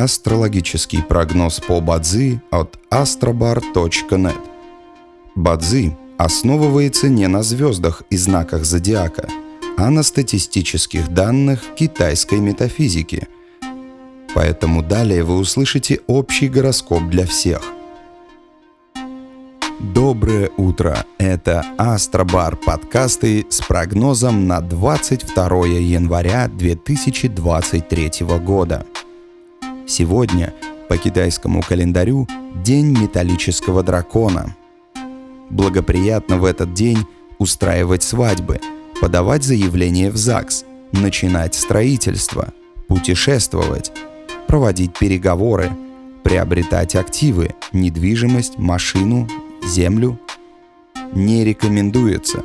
Астрологический прогноз по Бадзи от astrobar.net. Бадзи основывается не на звездах и знаках зодиака, а на статистических данных китайской метафизики. Поэтому далее вы услышите общий гороскоп для всех – Доброе утро! Это Астробар подкасты с прогнозом на 22 января 2023 года. Сегодня по китайскому календарю День металлического дракона. Благоприятно в этот день устраивать свадьбы, подавать заявление в ЗАГС, начинать строительство, путешествовать, проводить переговоры, приобретать активы, недвижимость, машину, землю. Не рекомендуется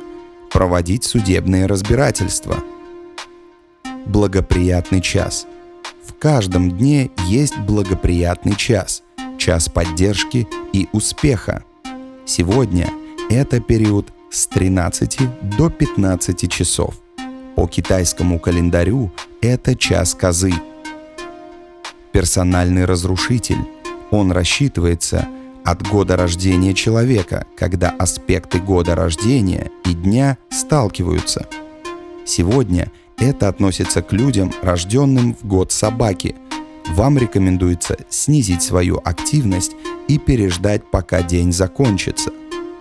проводить судебные разбирательства. Благоприятный час. В каждом дне есть благоприятный час, час поддержки и успеха. Сегодня это период с 13 до 15 часов. По китайскому календарю это час козы. Персональный разрушитель. Он рассчитывается от года рождения человека, когда аспекты года рождения и дня сталкиваются. Сегодня это относится к людям, рожденным в год собаки. Вам рекомендуется снизить свою активность и переждать, пока день закончится.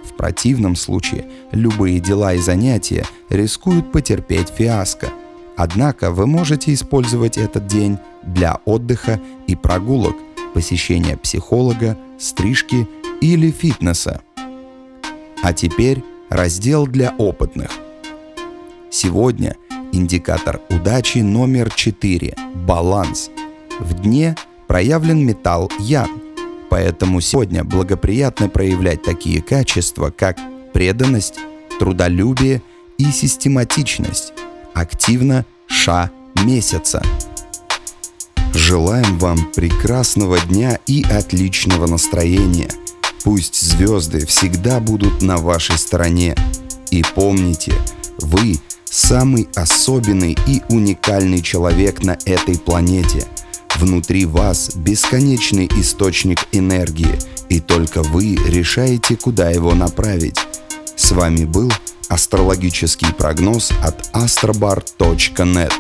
В противном случае любые дела и занятия рискуют потерпеть фиаско. Однако вы можете использовать этот день для отдыха и прогулок, посещения психолога, стрижки или фитнеса. А теперь раздел для опытных. Сегодня индикатор удачи номер 4 – баланс. В дне проявлен металл Ян, поэтому сегодня благоприятно проявлять такие качества, как преданность, трудолюбие и систематичность. Активно ша месяца. Желаем вам прекрасного дня и отличного настроения. Пусть звезды всегда будут на вашей стороне. И помните, вы самый особенный и уникальный человек на этой планете. Внутри вас бесконечный источник энергии, и только вы решаете, куда его направить. С вами был астрологический прогноз от astrobar.net.